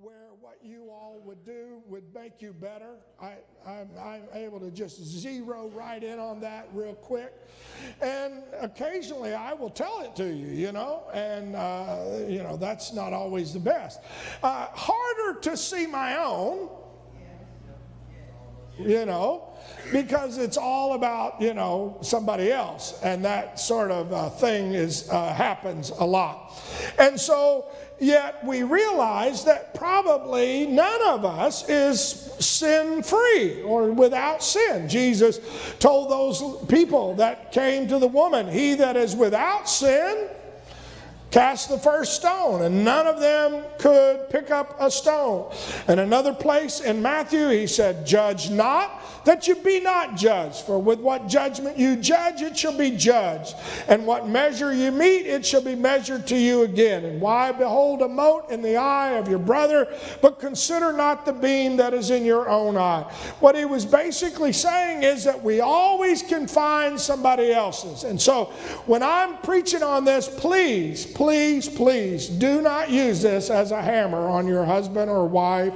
where what you all would do would make you better. I, I'm, I'm able to just zero right in on that real quick. And occasionally I will tell it to you, you know, and, uh, you know, that's not always the best. Uh, harder to see my own, you know, because it's all about, you know, somebody else. And that sort of uh, thing is, uh, happens a lot. And so, Yet we realize that probably none of us is sin free or without sin. Jesus told those people that came to the woman, He that is without sin, cast the first stone, and none of them could pick up a stone. And another place in Matthew, he said, Judge not that you be not judged. For with what judgment you judge, it shall be judged. And what measure you meet, it shall be measured to you again. And why behold a mote in the eye of your brother, but consider not the beam that is in your own eye? What he was basically saying is that we always can find somebody else's. And so when I'm preaching on this, please, please, please do not use this as a hammer on your husband or wife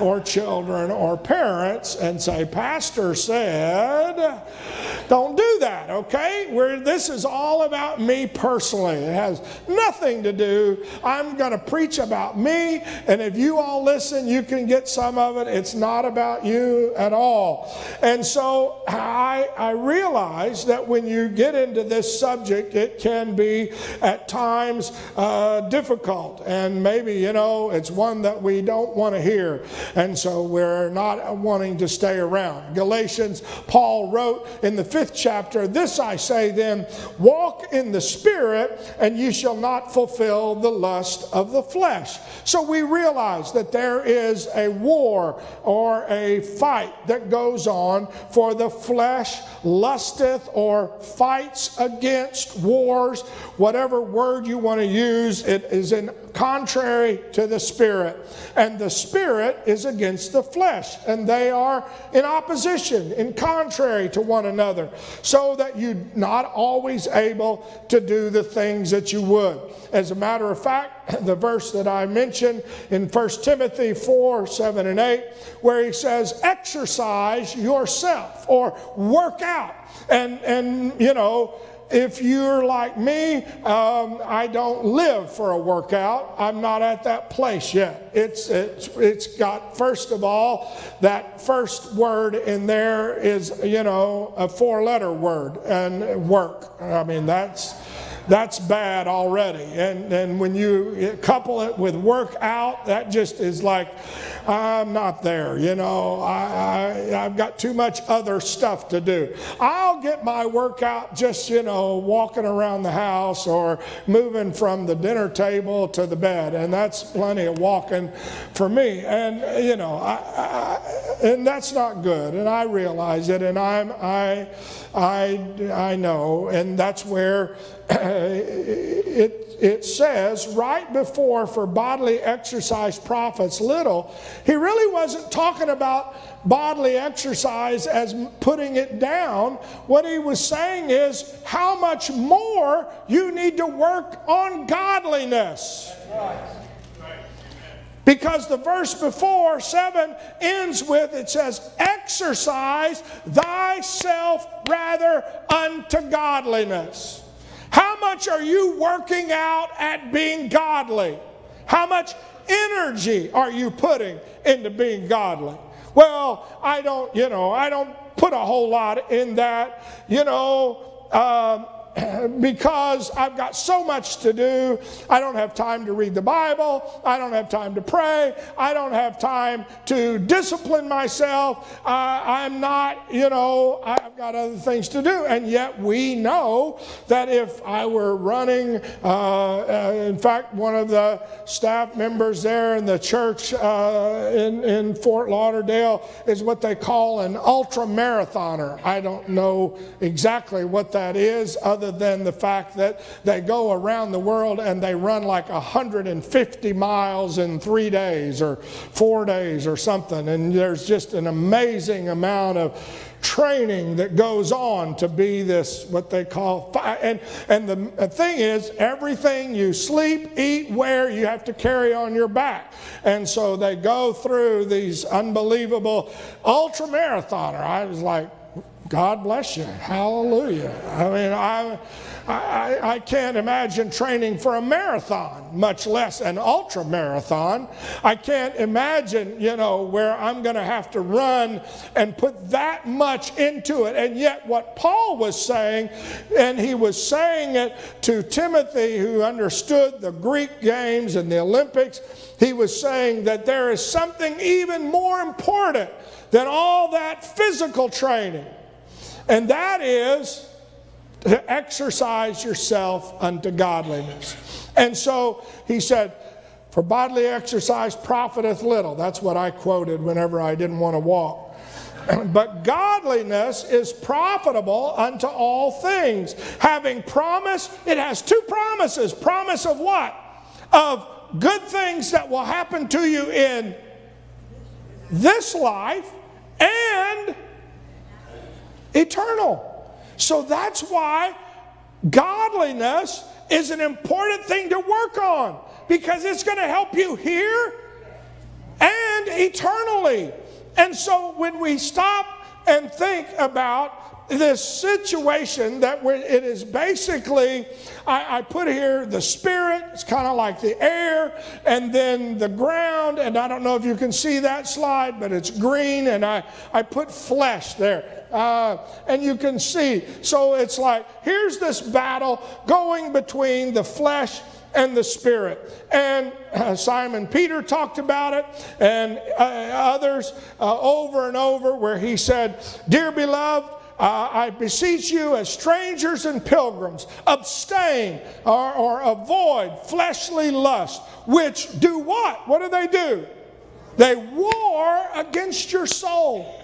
or children or parents and say, Pastor said, don't do that, okay? Where this is all about me personally. It has nothing to do. I'm going to preach about me, and if you all listen, you can get some of it. It's not about you at all. And so I, I realize that when you get into this subject, it can be at times uh, difficult, and maybe, you know, it's one that we don't want to hear. And so we're not wanting to stay around. Galatians, Paul wrote in the fifth chapter, This I say then, walk in the Spirit, and you shall not fulfill the lust of the flesh. So we realize that there is a war or a fight that goes on for the flesh lusteth or fights against wars, whatever word you want to use, it is in contrary to the spirit. And the spirit is against the flesh, and they are in opposition, in contrary to one another, so that you're not always able to do the things that you would. As a matter of fact, the verse that I mentioned in 1 Timothy 4 7 and 8, where he says, Exercise yourself or work out. And, and you know, if you're like me, um, I don't live for a workout. I'm not at that place yet. It's, it's, it's got, first of all, that first word in there is, you know, a four letter word and work. I mean, that's that's bad already. And, and when you couple it with work out, that just is like, I'm not there. You know, I, I, I've got too much other stuff to do. I'll get my workout just, you know, walking around the house or moving from the dinner table to the bed. And that's plenty of walking for me. And, you know, I, I, and that's not good. And I realize it. And I'm, I, I, I know. And that's where it, it says right before for bodily exercise profits little, he really wasn't talking about bodily exercise as putting it down. What he was saying is how much more you need to work on godliness. Because the verse before, 7, ends with it says, Exercise thyself rather unto godliness. How much are you working out at being godly? How much energy are you putting into being godly? Well, I don't, you know, I don't put a whole lot in that, you know. Um, because I've got so much to do. I don't have time to read the Bible. I don't have time to pray. I don't have time to discipline myself. Uh, I'm not, you know, I've got other things to do. And yet we know that if I were running, uh, uh, in fact, one of the staff members there in the church uh, in, in Fort Lauderdale is what they call an ultra marathoner. I don't know exactly what that is other than the fact that they go around the world and they run like 150 miles in three days or four days or something. And there's just an amazing amount of training that goes on to be this what they call and and the thing is everything you sleep eat wear you have to carry on your back and so they go through these unbelievable ultra marathoner i was like God bless you. Hallelujah. I mean, I, I, I can't imagine training for a marathon, much less an ultra marathon. I can't imagine, you know, where I'm going to have to run and put that much into it. And yet, what Paul was saying, and he was saying it to Timothy, who understood the Greek games and the Olympics, he was saying that there is something even more important than all that physical training and that is to exercise yourself unto godliness. And so he said, For bodily exercise profiteth little. That's what I quoted whenever I didn't want to walk. But godliness is profitable unto all things. Having promise, it has two promises. Promise of what? Of good things that will happen to you in this life eternal. So that's why godliness is an important thing to work on because it's going to help you here and eternally. And so when we stop and think about this situation that it is basically, I, I put here the spirit, it's kind of like the air, and then the ground, and I don't know if you can see that slide, but it's green, and I, I put flesh there. Uh, and you can see. So it's like, here's this battle going between the flesh and the Spirit. And uh, Simon Peter talked about it, and uh, others uh, over and over, where he said, Dear beloved, uh, I beseech you, as strangers and pilgrims, abstain or, or avoid fleshly lust, which do what? What do they do? They war against your soul.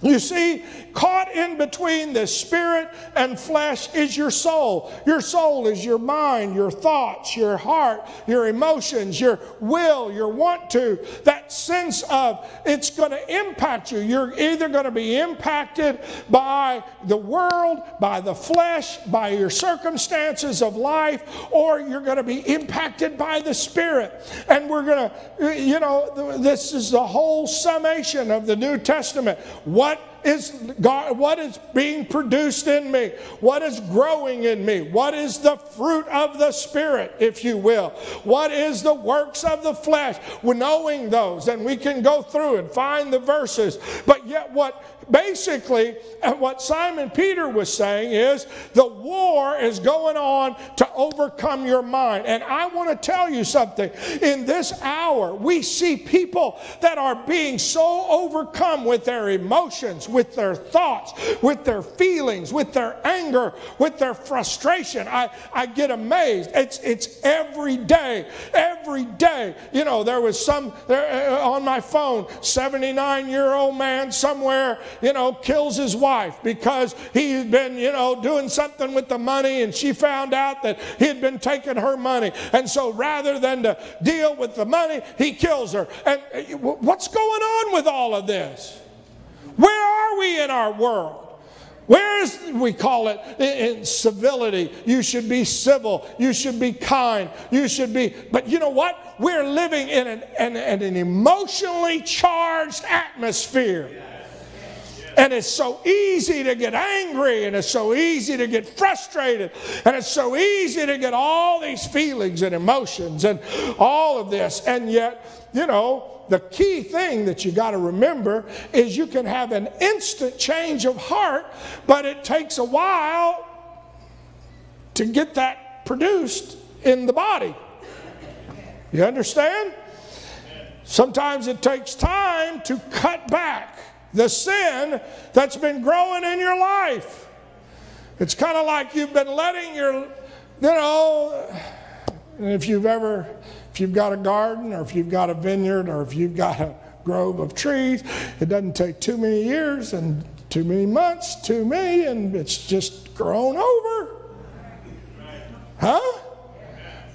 You see, caught in between the spirit and flesh is your soul. Your soul is your mind, your thoughts, your heart, your emotions, your will, your want to. That sense of it's going to impact you. You're either going to be impacted by the world, by the flesh, by your circumstances of life, or you're going to be impacted by the spirit. And we're going to, you know, this is the whole summation of the New Testament. What is God, what is being produced in me? What is growing in me? What is the fruit of the Spirit, if you will? What is the works of the flesh? We're knowing those, and we can go through and find the verses. But yet, what basically what Simon Peter was saying is the war is going on to overcome your mind. And I want to tell you something. In this hour, we see people that are being so overcome with their emotions with their thoughts, with their feelings, with their anger, with their frustration. I, I get amazed. It's, it's every day, every day. You know, there was some there, uh, on my phone, 79 year old man somewhere, you know, kills his wife because he'd been, you know, doing something with the money and she found out that he had been taking her money. And so rather than to deal with the money, he kills her. And uh, what's going on with all of this? Where are we in our world? Where is, we call it in civility? You should be civil. You should be kind. You should be, but you know what? We're living in an, in an emotionally charged atmosphere. And it's so easy to get angry, and it's so easy to get frustrated, and it's so easy to get all these feelings and emotions and all of this. And yet, you know, the key thing that you got to remember is you can have an instant change of heart, but it takes a while to get that produced in the body. You understand? Sometimes it takes time to cut back the sin that's been growing in your life. It's kind of like you've been letting your, you know, if you've ever if you've got a garden or if you've got a vineyard or if you've got a grove of trees, it doesn't take too many years and too many months, too many, and it's just grown over. Huh?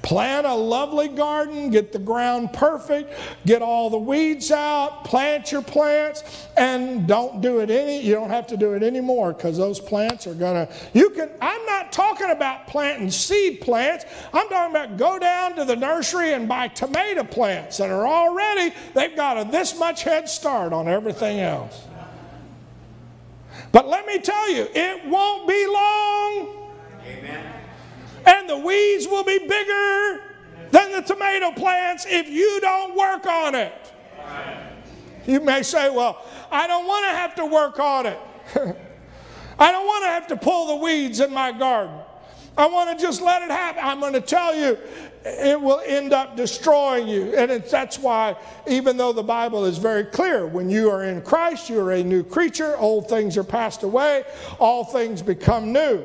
Plant a lovely garden, get the ground perfect, get all the weeds out, plant your plants, and don't do it any, you don't have to do it anymore because those plants are gonna, you can, I'm not talking about planting seed plants. I'm talking about go down to the nursery and buy tomato plants that are already, they've got a, this much head start on everything else. But let me tell you, it won't be long. Amen and the weeds will be bigger than the tomato plants if you don't work on it. You may say, Well, I don't want to have to work on it. I don't want to have to pull the weeds in my garden. I want to just let it happen. I'm going to tell you, it will end up destroying you. And that's why, even though the Bible is very clear, when you are in Christ, you are a new creature. Old things are passed away, all things become new.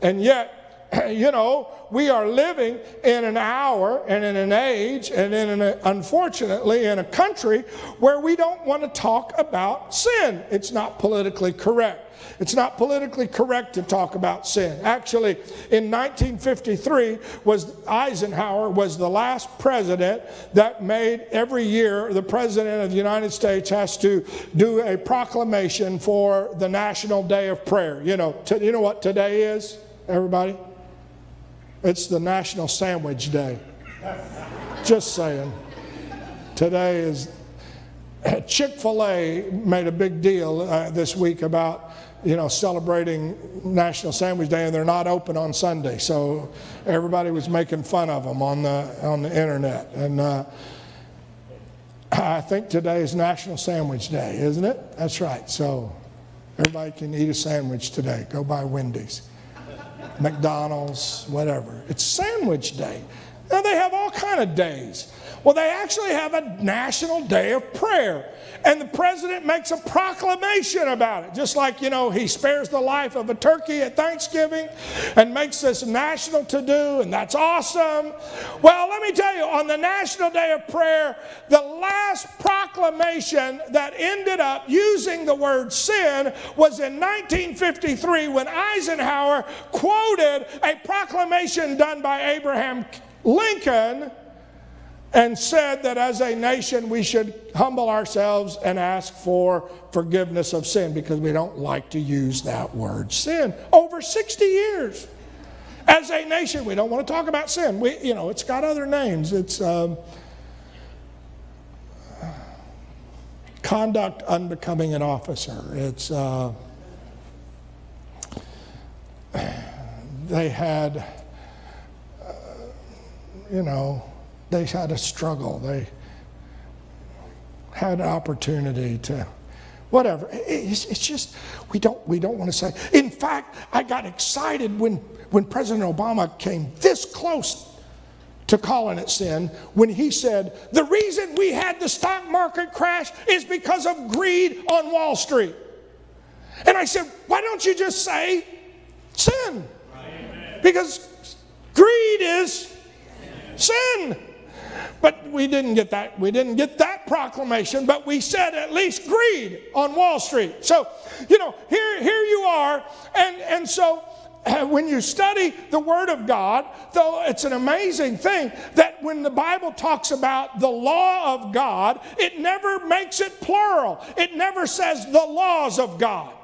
And yet, you know, we are living in an hour and in an age and in an, unfortunately in a country where we don't want to talk about sin. It's not politically correct. It's not politically correct to talk about sin. Actually, in 1953 was Eisenhower was the last president that made every year the president of the United States has to do a proclamation for the National Day of Prayer. You know, you know what today is, everybody? It's the National Sandwich Day. Just saying. Today is Chick fil A made a big deal uh, this week about, you know, celebrating National Sandwich Day, and they're not open on Sunday. So everybody was making fun of them on the, on the internet. And uh, I think today is National Sandwich Day, isn't it? That's right. So everybody can eat a sandwich today. Go buy Wendy's. McDonald's, whatever. It's sandwich day. Now they have all kind of days. Well, they actually have a national day of prayer. And the president makes a proclamation about it, just like, you know, he spares the life of a turkey at Thanksgiving and makes this national to do, and that's awesome. Well, let me tell you, on the National Day of Prayer, the last proclamation that ended up using the word sin was in 1953 when Eisenhower quoted a proclamation done by Abraham Lincoln and said that as a nation we should humble ourselves and ask for forgiveness of sin because we don't like to use that word sin. Over 60 years as a nation we don't want to talk about sin. We you know it's got other names. It's um, conduct unbecoming an officer. It's uh, they had uh, you know they had a struggle. They had an opportunity to whatever. It's, it's, just we don't we don't want to say. In fact, I got excited when when President Obama came this close to calling it sin when he said the reason we had the stock market crash is because of greed on Wall Street. And I said, why don't you just say sin? Because greed is sin. But we didn't get that. We didn't get that proclamation, but we said at least greed on Wall Street. So, you know, here, here you are. And, and so uh, when you study the Word of God, though it's an amazing thing that when the Bible talks about the law of God, it never makes it plural. It never says the laws of God.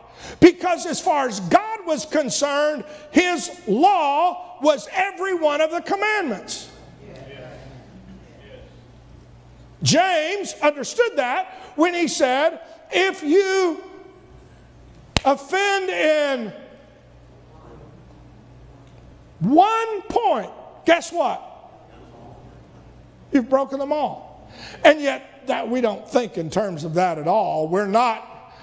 Because as far as God was concerned, His law was every one of the commandments. James understood that when he said, if you offend in one point, guess what? You've broken them all. And yet, that we don't think in terms of that at all. We're not.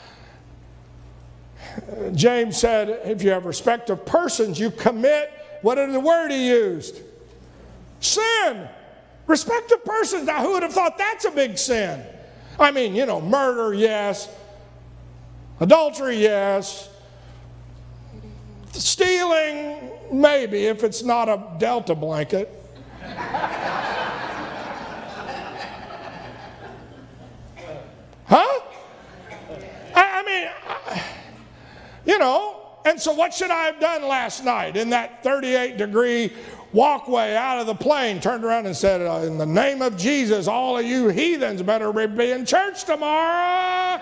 James said, if you have respect of persons, you commit, what is the word he used? Sin. Respect of persons. Now, who would have thought that's a big sin? I mean, you know, murder, yes. Adultery, yes. Stealing, maybe, if it's not a Delta blanket. huh? I, mean, you know, and so what should I have done last night in that 38 degree walkway out of the plane, turned around and said, uh, In the name of Jesus, all of you heathens better be in church tomorrow.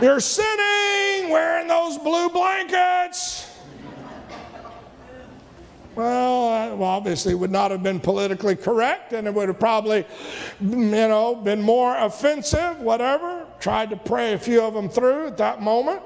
You're sitting wearing those blue blankets. Well, obviously, would not have been politically correct, and it would have probably, you know, been more offensive, whatever. Tried to pray a few of them through at that moment.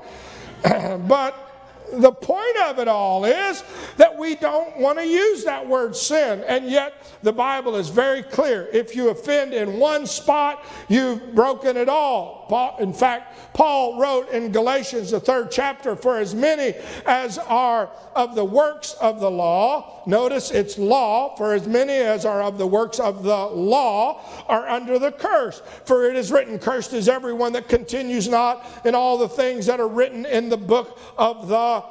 but the point of it all is that we don't want to use that word sin. And yet, the Bible is very clear. If you offend in one spot, you've broken it all. Paul, in fact, Paul wrote in Galatians, the third chapter, for as many as are of the works of the law, notice it's law, for as many as are of the works of the law are under the curse. For it is written, Cursed is everyone that continues not in all the things that are written in the book of the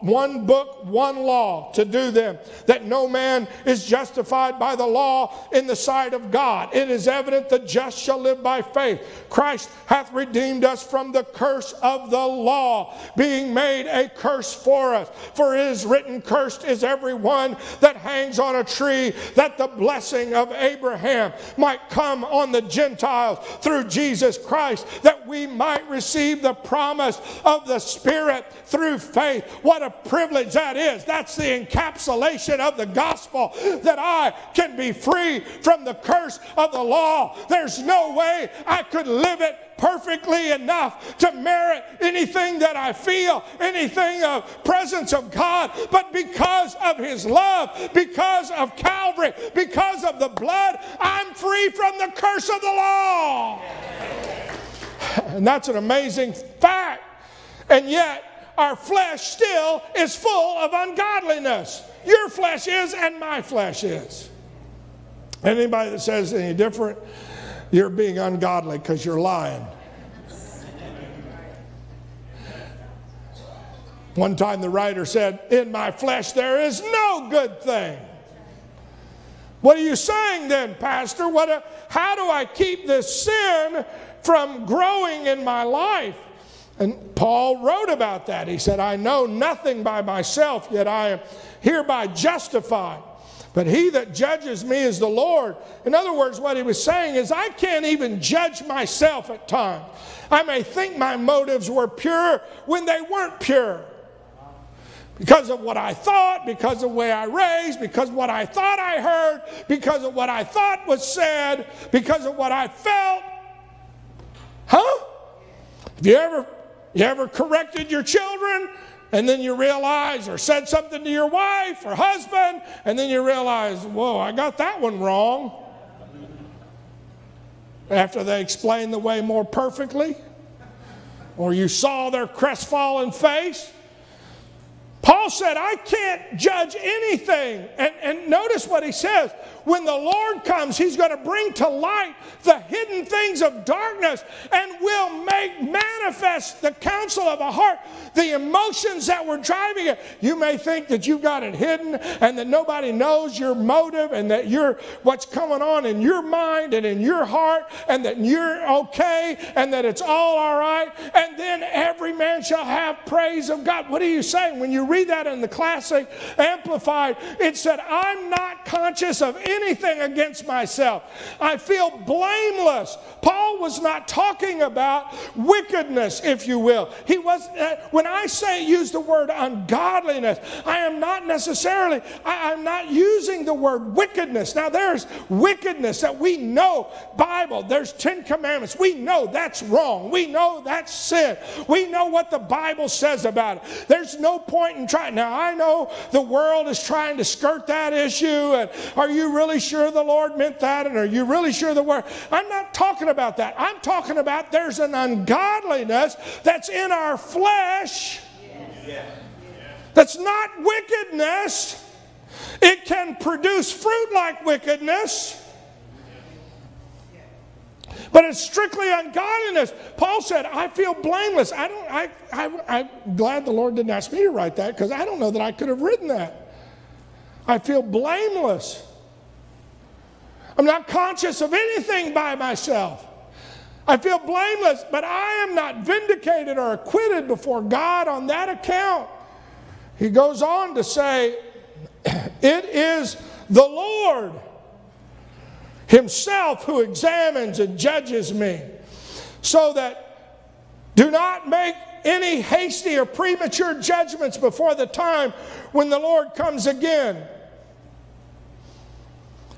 One book, one law to do them, that no man is justified by the law in the sight of God. It is evident the just shall live by faith. Christ hath redeemed us from the curse of the law, being made a curse for us. For it is written, Cursed is everyone that hangs on a tree, that the blessing of Abraham might come on the Gentiles through Jesus Christ, that we might receive the promise of the Spirit through faith. What a privilege that is. That's the encapsulation of the gospel that I can be free from the curse of the law. There's no way I could live it perfectly enough to merit anything that I feel, anything of presence of God, but because of his love, because of Calvary, because of the blood, I'm free from the curse of the law. And that's an amazing fact. And yet, our flesh still is full of ungodliness. Your flesh is, and my flesh is. Anybody that says any different, you're being ungodly because you're lying. One time the writer said, In my flesh there is no good thing. What are you saying then, Pastor? What a, how do I keep this sin from growing in my life? And Paul wrote about that. He said, I know nothing by myself, yet I am hereby justified. But he that judges me is the Lord. In other words, what he was saying is, I can't even judge myself at times. I may think my motives were pure when they weren't pure. Because of what I thought, because of the way I raised, because what I thought I heard, because of what I thought was said, because of what I felt. Huh? Have you ever you ever corrected your children and then you realize, or said something to your wife or husband, and then you realize, whoa, I got that one wrong? After they explained the way more perfectly, or you saw their crestfallen face. Paul said, I can't judge anything. And, and notice what he says when the Lord comes, He's going to bring to light the hidden things of darkness and will make manifest the counsel of a heart, the emotions that were driving it. You may think that you've got it hidden and that nobody knows your motive and that you're what's coming on in your mind and in your heart and that you're okay and that it's all all right. And then every man shall have praise of God. What are you saying? When you read that in the classic amplified, it said, I'm not conscious of any anything against myself. I feel blameless. Paul was not talking about wickedness, if you will. He was, uh, when I say use the word ungodliness, I am not necessarily, I, I'm not using the word wickedness. Now, there's wickedness that we know, Bible, there's Ten Commandments. We know that's wrong. We know that's sin. We know what the Bible says about it. There's no point in trying. Now, I know the world is trying to skirt that issue, and are you really really sure the Lord meant that? And are you really sure the word? I'm not talking about that. I'm talking about there's an ungodliness that's in our flesh that's not wickedness. It can produce fruit like wickedness. But it's strictly ungodliness. Paul said, I feel blameless. I don't, I, I, I'm glad the Lord didn't ask me to write that because I don't know that I could have written that. I feel blameless. I'm not conscious of anything by myself. I feel blameless, but I am not vindicated or acquitted before God on that account. He goes on to say, It is the Lord Himself who examines and judges me. So that do not make any hasty or premature judgments before the time when the Lord comes again.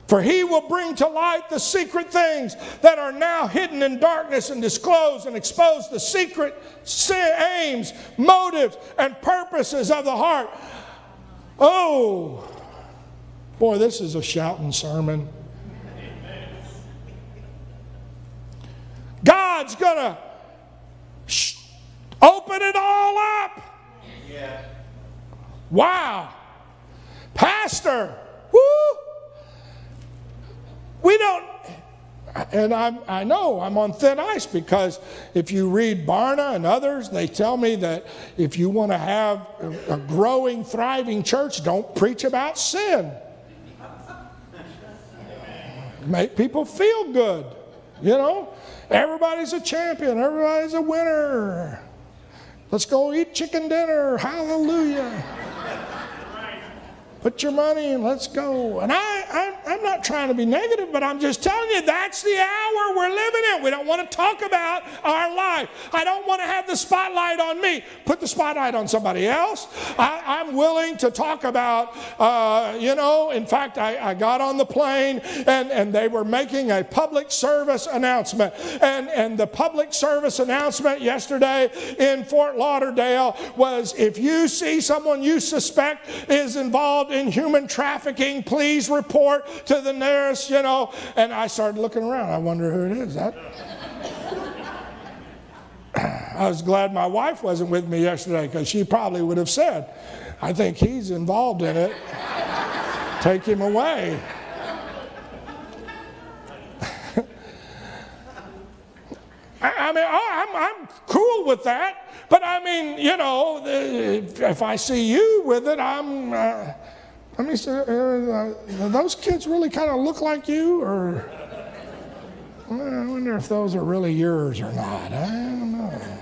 For he will bring to light the secret things that are now hidden in darkness and disclose and expose the secret aims, motives, and purposes of the heart. Oh, boy, this is a shouting sermon. God's going to open it all up. Yeah. Wow. Pastor, whoo! We don't, and I'm, I know I'm on thin ice because if you read Barna and others, they tell me that if you want to have a, growing, thriving church, don't preach about sin. Make people feel good, you know? Everybody's a champion, everybody's a winner. Let's go eat chicken dinner. Hallelujah. Put your money and let's go. And I, I, I'm not trying to be negative, but I'm just telling you that's the hour we're living in. We don't want to talk about our life. I don't want to have the spotlight on me. Put the spotlight on somebody else. I, am willing to talk about, uh, you know, in fact, I, I got on the plane and, and they were making a public service announcement. And, and the public service announcement yesterday in Fort Lauderdale was if you see someone you suspect is involved involved in human trafficking, please report to the nearest, you know. And I started looking around. I wonder who it is. That. I was glad my wife wasn't with me yesterday because she probably would have said, I think he's involved in it. Take him away. I mean, oh, I'm, I'm cool with that. But I mean, you know, if I see you with it, I'm. Uh, let me say, uh, those kids really kind of look like you, or I wonder if those are really yours or not. I don't know.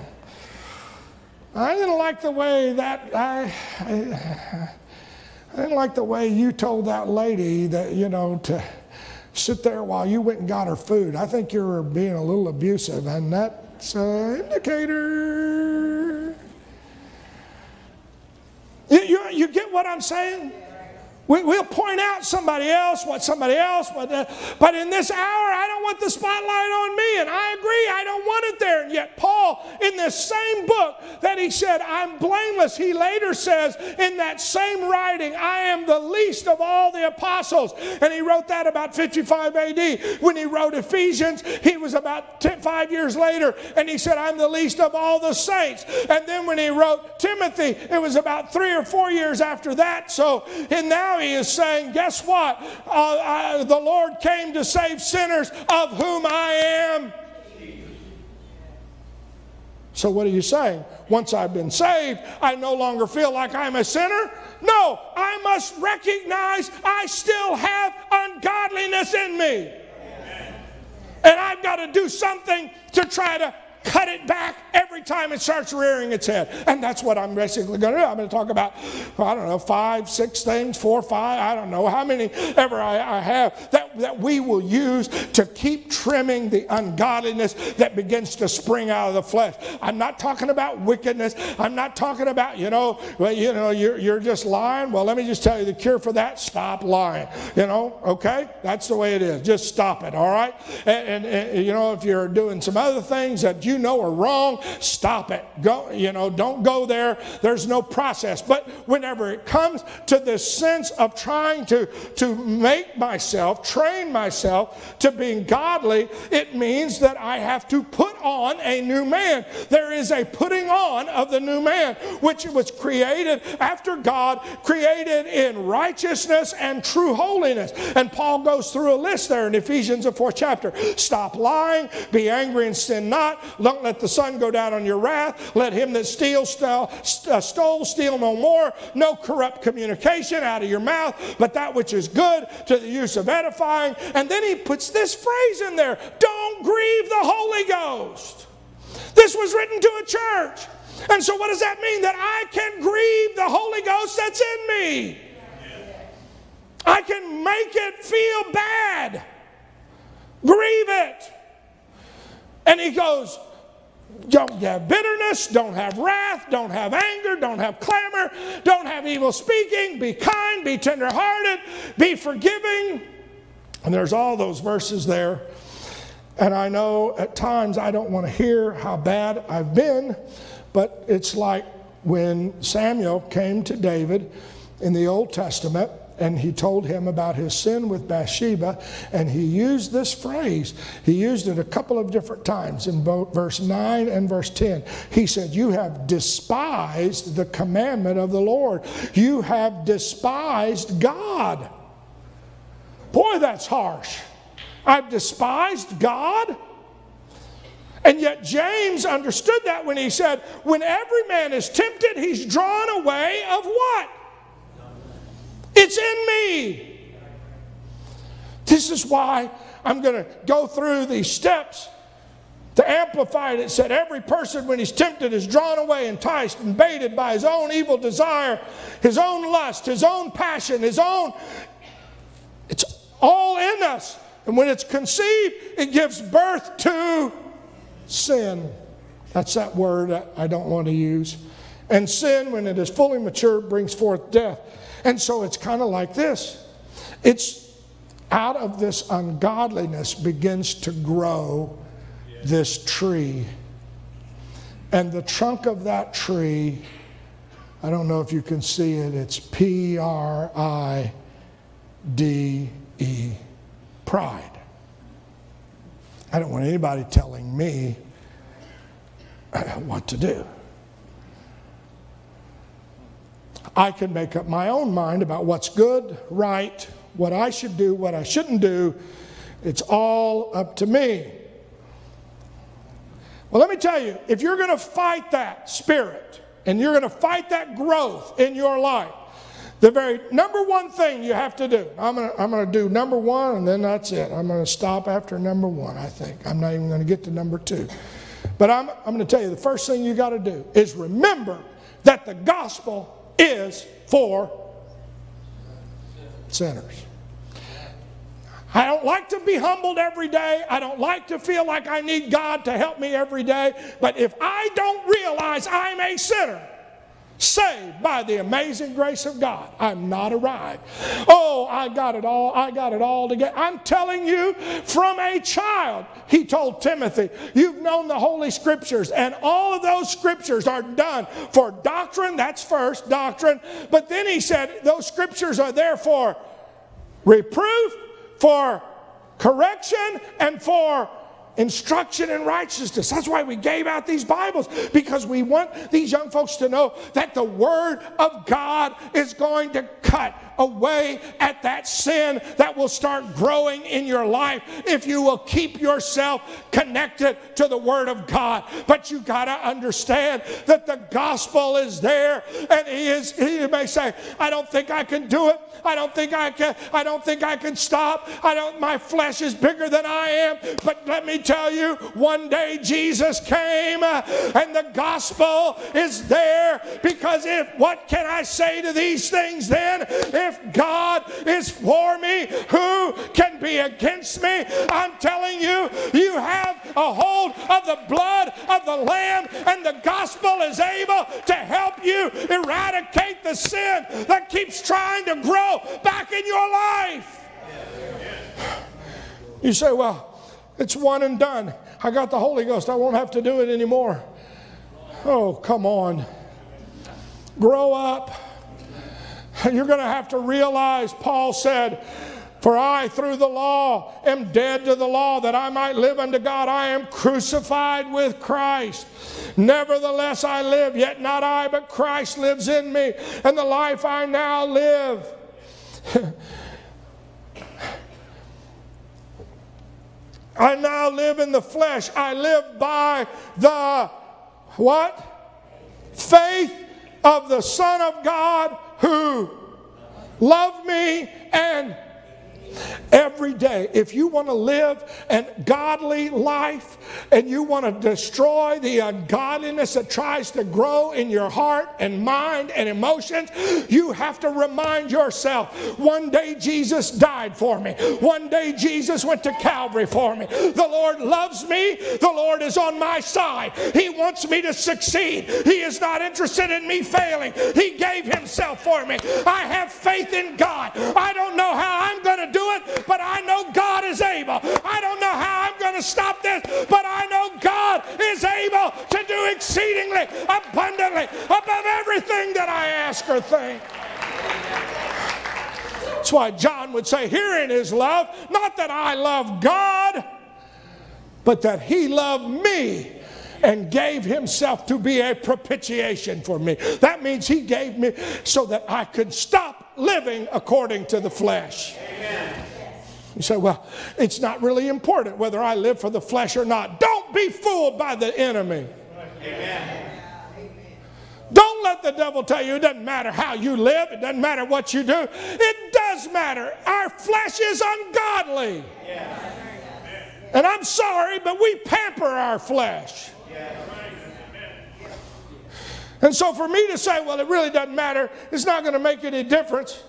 I didn't like the way that I, I, I didn't like the way you told that lady that you know to sit there while you went and got her food. I think you're being a little abusive, and that's an indicator. You, you, you get what I'm saying? We, will point out somebody else, what somebody else, what, uh, but in this hour, I don't want the spotlight on me. And I agree, I don't want it there. And yet, Paul, in this same book that he said, I'm blameless, he later says in that same writing, I am the least of all the apostles. And he wrote that about 55 AD. When he wrote Ephesians, he was about 10, five years later, and he said, I'm the least of all the saints. And then when he wrote Timothy, it was about three or four years after that. So, in now, he is saying, guess what? Uh, I, the Lord came to save sinners, of whom I am. So, what are you saying? Once I've been saved, I no longer feel like I'm a sinner? No, I must recognize I still have ungodliness in me. And I've got to do something to try to cut it back every time it starts rearing its head. And that's what I'm basically going to do. I'm going to talk about, I don't know, five, six things, four, five, I don't know how many ever I, I have that, we will use to keep trimming the ungodliness that begins to spring out of the flesh. I'm not talking about wickedness. I'm not talking about, you know, well, you know, you're, you're just lying. Well, let me just tell you the cure for that stop lying. You know, okay? That's the way it is. Just stop it, all right? And, and, and you know, if you're doing some other things that you know are wrong, stop it. Go, you know, don't go there. There's no process. But whenever it comes to this sense of trying to, to make myself, train myself to being godly, it means that I have to put on a new man. There is a putting on of the new man, which was created after God, created in righteousness and true holiness. And Paul goes through a list there in Ephesians, the fourth chapter. Stop lying, be angry and sin not, don't let the sun go down on your wrath. Let him that steals, uh, stole, steal no more. No corrupt communication out of your mouth, but that which is good to the use of edifying. And then he puts this phrase in there don't grieve the Holy Ghost. This was written to a church. And so, what does that mean? That I can grieve the Holy Ghost that's in me. I can make it feel bad, grieve it. And he goes, don't have bitterness, don't have wrath, don't have anger, don't have clamor, don't have evil speaking, be kind, be tenderhearted, be forgiving. And there's all those verses there. And I know at times I don't want to hear how bad I've been, but it's like when Samuel came to David in the Old Testament and he told him about his sin with Bathsheba, and he used this phrase. He used it a couple of different times in both verse 9 and verse 10. He said, You have despised the commandment of the Lord, you have despised God. Boy, that's harsh. I've despised God. And yet, James understood that when he said, When every man is tempted, he's drawn away of what? It's in me. This is why I'm going to go through these steps. To amplify it, it said, Every person, when he's tempted, is drawn away, enticed, and baited by his own evil desire, his own lust, his own passion, his own. All in us. And when it's conceived, it gives birth to sin. That's that word I don't want to use. And sin, when it is fully mature, brings forth death. And so it's kind of like this it's out of this ungodliness begins to grow this tree. And the trunk of that tree, I don't know if you can see it, it's P R I D pride. I don't want anybody telling me what to do. I can make up my own mind about what's good, right, what I should do, what I shouldn't do. It's all up to me. Well, let me tell you if you're going to fight that spirit and you're going to fight that growth in your life, the very number one thing you have to do, I'm going to, I'm going to do number one and then that's it. I'm going to stop after number one, I think. I'm not even going to get to number two. But I'm, I'm going to tell you the first thing you got to do is remember that the gospel is for sinners. I don't like to be humbled every day. I don't like to feel like I need God to help me every day. But if I don't realize I'm a sinner, saved by the amazing grace of God. I'm not arrived. Oh, I got it all. I got it all together. I'm telling you from a child, he told Timothy, you've known the Holy Scriptures, and all of those Scriptures are done for doctrine. That's first, doctrine. But then he said, those Scriptures are there for reproof, for correction, and for instruction in righteousness. That's why we gave out these Bibles, because we want these young folks to know that the Word of God is going to cut away at that sin that will start growing in your life if you will keep yourself connected to the Word of God. But you got to understand that the gospel is there, and He is. He may say, "I don't think I can do it. I don't think I can. I don't think I can stop. I don't. My flesh is bigger than I am." But let me tell you, one day Jesus came, uh, and the gospel is there because if what can I say to these things then? If God is for me, who can be against me? I'm telling you, you have a hold of the blood of the Lamb, and the gospel is able to help you eradicate the sin that keeps trying to grow back in your life. You say, well, it's one and done. I got the Holy Ghost. I won't have to do it anymore. Oh, come on. Grow up. You're going to have to realize, Paul said, for I, through the law, am dead to the law that I might live unto God. I am crucified with Christ. Nevertheless, I live, yet not I, but Christ lives in me. And the life I now live. I now live in the flesh. I live by the what? Faith of the Son of God who loved me and every day. If you want to live a godly life, and you want to destroy the ungodliness that tries to grow in your heart and mind and emotions, you have to remind yourself one day Jesus died for me. One day Jesus went to Calvary for me. The Lord loves me. The Lord is on my side. He wants me to succeed. He is not interested in me failing. He gave Himself for me. I have faith in God. I don't know how I'm going to do it, but I know God is able. I don't know how I'm going to stop this, but I know God is able to do exceedingly abundantly above everything that I ask or think. That's why John would say, Herein is love, not that I love God, but that He loved me and gave himself to be a propitiation for me. That means he gave me so that I could stop living according to the flesh. Amen. You say, well, it's not really important whether I live for the flesh or not. Don't be fooled by the enemy. Amen. Don't let the devil tell you it doesn't matter how you live, it doesn't matter what you do. It does matter. Our flesh is ungodly. And I'm sorry, but we pamper our flesh. And so for me to say, well, it really doesn't matter, it's not going to make any difference.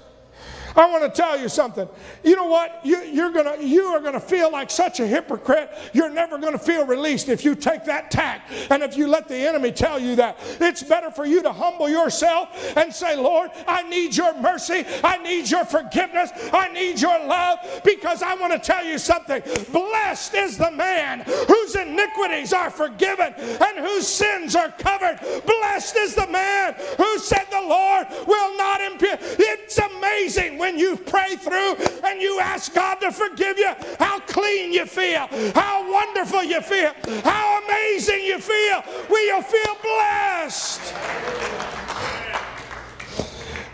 I want to tell you something. You know what? You, you're gonna, you are going to feel like such a hypocrite. You're never going to feel released if you take that tack and if you let the enemy tell you that. It's better for you to humble yourself and say, Lord, I need your mercy. I need your forgiveness. I need your love because I want to tell you something. Blessed is the man whose iniquities are forgiven and whose sins are covered. Blessed is the man who said, The Lord will not impute. It's amazing when you pray through and you ask God to forgive you, how clean you feel, how wonderful you feel, how amazing you feel. Will you feel blessed?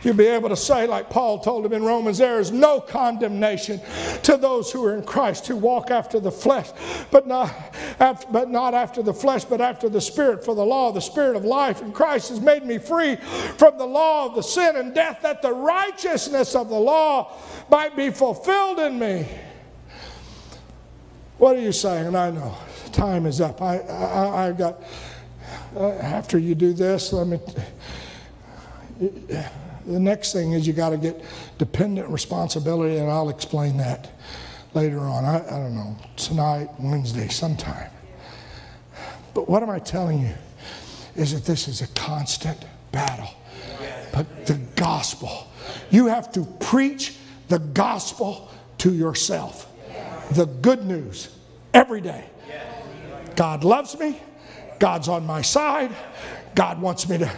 You'll be able to say, like Paul told him in Romans, there is no condemnation to those who are in Christ who walk after the flesh, but not, after, but not after the flesh, but after the Spirit. For the law the Spirit of life in Christ has made me free from the law of the sin and death, that the righteousness of the law might be fulfilled in me. What are you saying? And I know time is up. I, I, I got, uh, after you do this, let me. The next thing is you got to get dependent responsibility, and I'll explain that later on. I, I don't know, tonight, Wednesday, sometime. But what am I telling you? Is that this is a constant battle. But the gospel, you have to preach the gospel to yourself. The good news every day. God loves me. God's on my side. God wants me to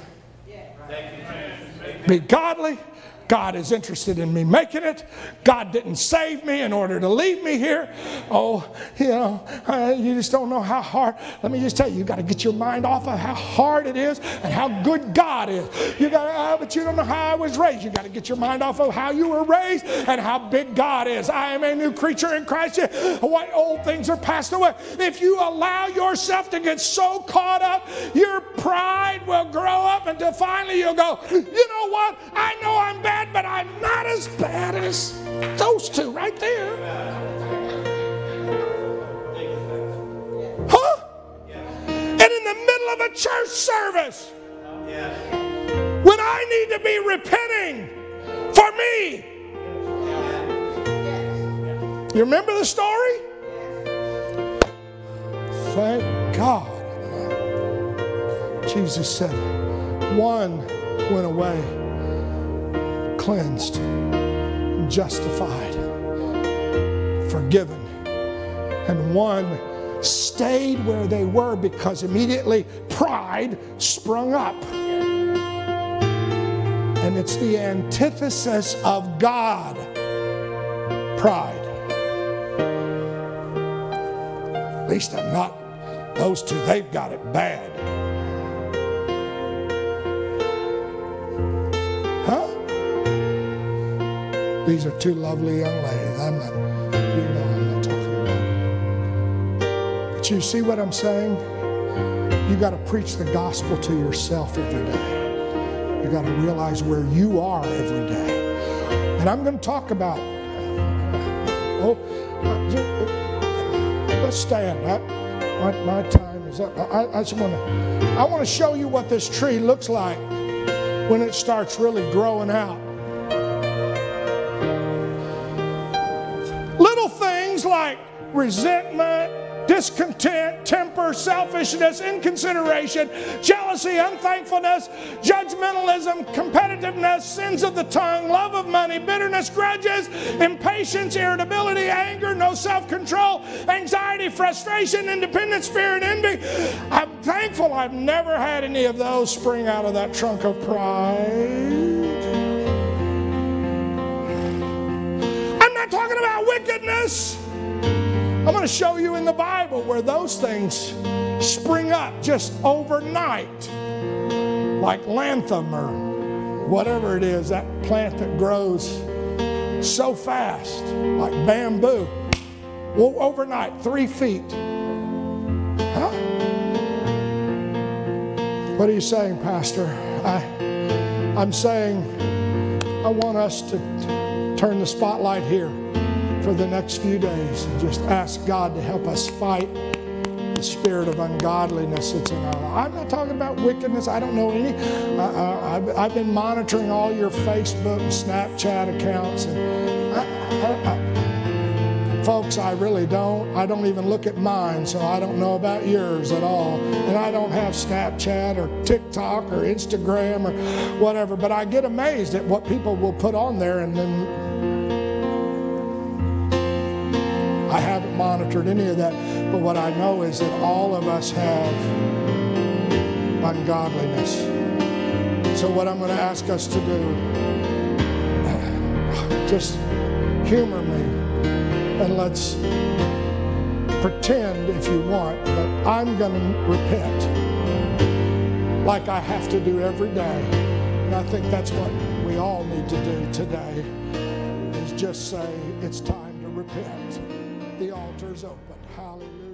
be godly. God is interested in me making it. God didn't save me in order to leave me here. Oh, you know, uh, you just don't know how hard. Let me just tell you, you got to get your mind off of how hard it is and how good God is. You got, uh, but you don't know how I was raised. You got to get your mind off of how you were raised and how big God is. I am a new creature in Christ. What old things are passed away. If you allow yourself to get so caught up, your pride will grow up until finally you'll go. You know what? I know I'm bad bad, but I'm not as bad as those two right there. Huh? And in the middle of a church service, when I need to be repenting for me. You remember the story? Thank God. Jesus said, one went away cleansed, justified, forgiven. And one stayed where they were because immediately pride sprung up. And it's the antithesis of God pride. At least I'm not those two, they've got it bad. These are two lovely young ladies. I'm not, you know, I'm not talking about But you see what I'm saying? You got to preach the gospel to yourself every day. You got to realize where you are every day. And I'm going to talk about, oh, uh, let's stand. my, my time is up. I, I just want to I want to show you what this tree looks like when it starts really growing out. Resentment, discontent, temper, selfishness, inconsideration, jealousy, unthankfulness, judgmentalism, competitiveness, sins of the tongue, love of money, bitterness, grudges, impatience, irritability, anger, no self control, anxiety, frustration, independent spirit, envy. I'm thankful I've never had any of those spring out of that trunk of pride. I'm not talking about wickedness. I'm going to show you in the Bible where those things spring up just overnight, like lanthanum or whatever it is, that plant that grows so fast, like bamboo. Well, overnight, three feet. Huh? What are you saying, Pastor? I, I'm saying I want us to turn the spotlight here for the next few days and just ask God to help us fight the spirit of ungodliness that's in our life. I'm not talking about wickedness. I don't know any. I, have been monitoring all your Facebook and Snapchat accounts. And I, I, folks, I really don't. I don't even look at mine, so I don't know about yours at all. And I don't have Snapchat or TikTok or Instagram or whatever, but I get amazed at what people will put on there and then I haven't monitored any of that, but what I know is that all of us have ungodliness. So, what I'm going to ask us to do, just humor me and let's pretend if you want, but I'm going to repent like I have to do every day. And I think that's what we all need to do today is just say it's time to repent the altar's open. Hallelujah.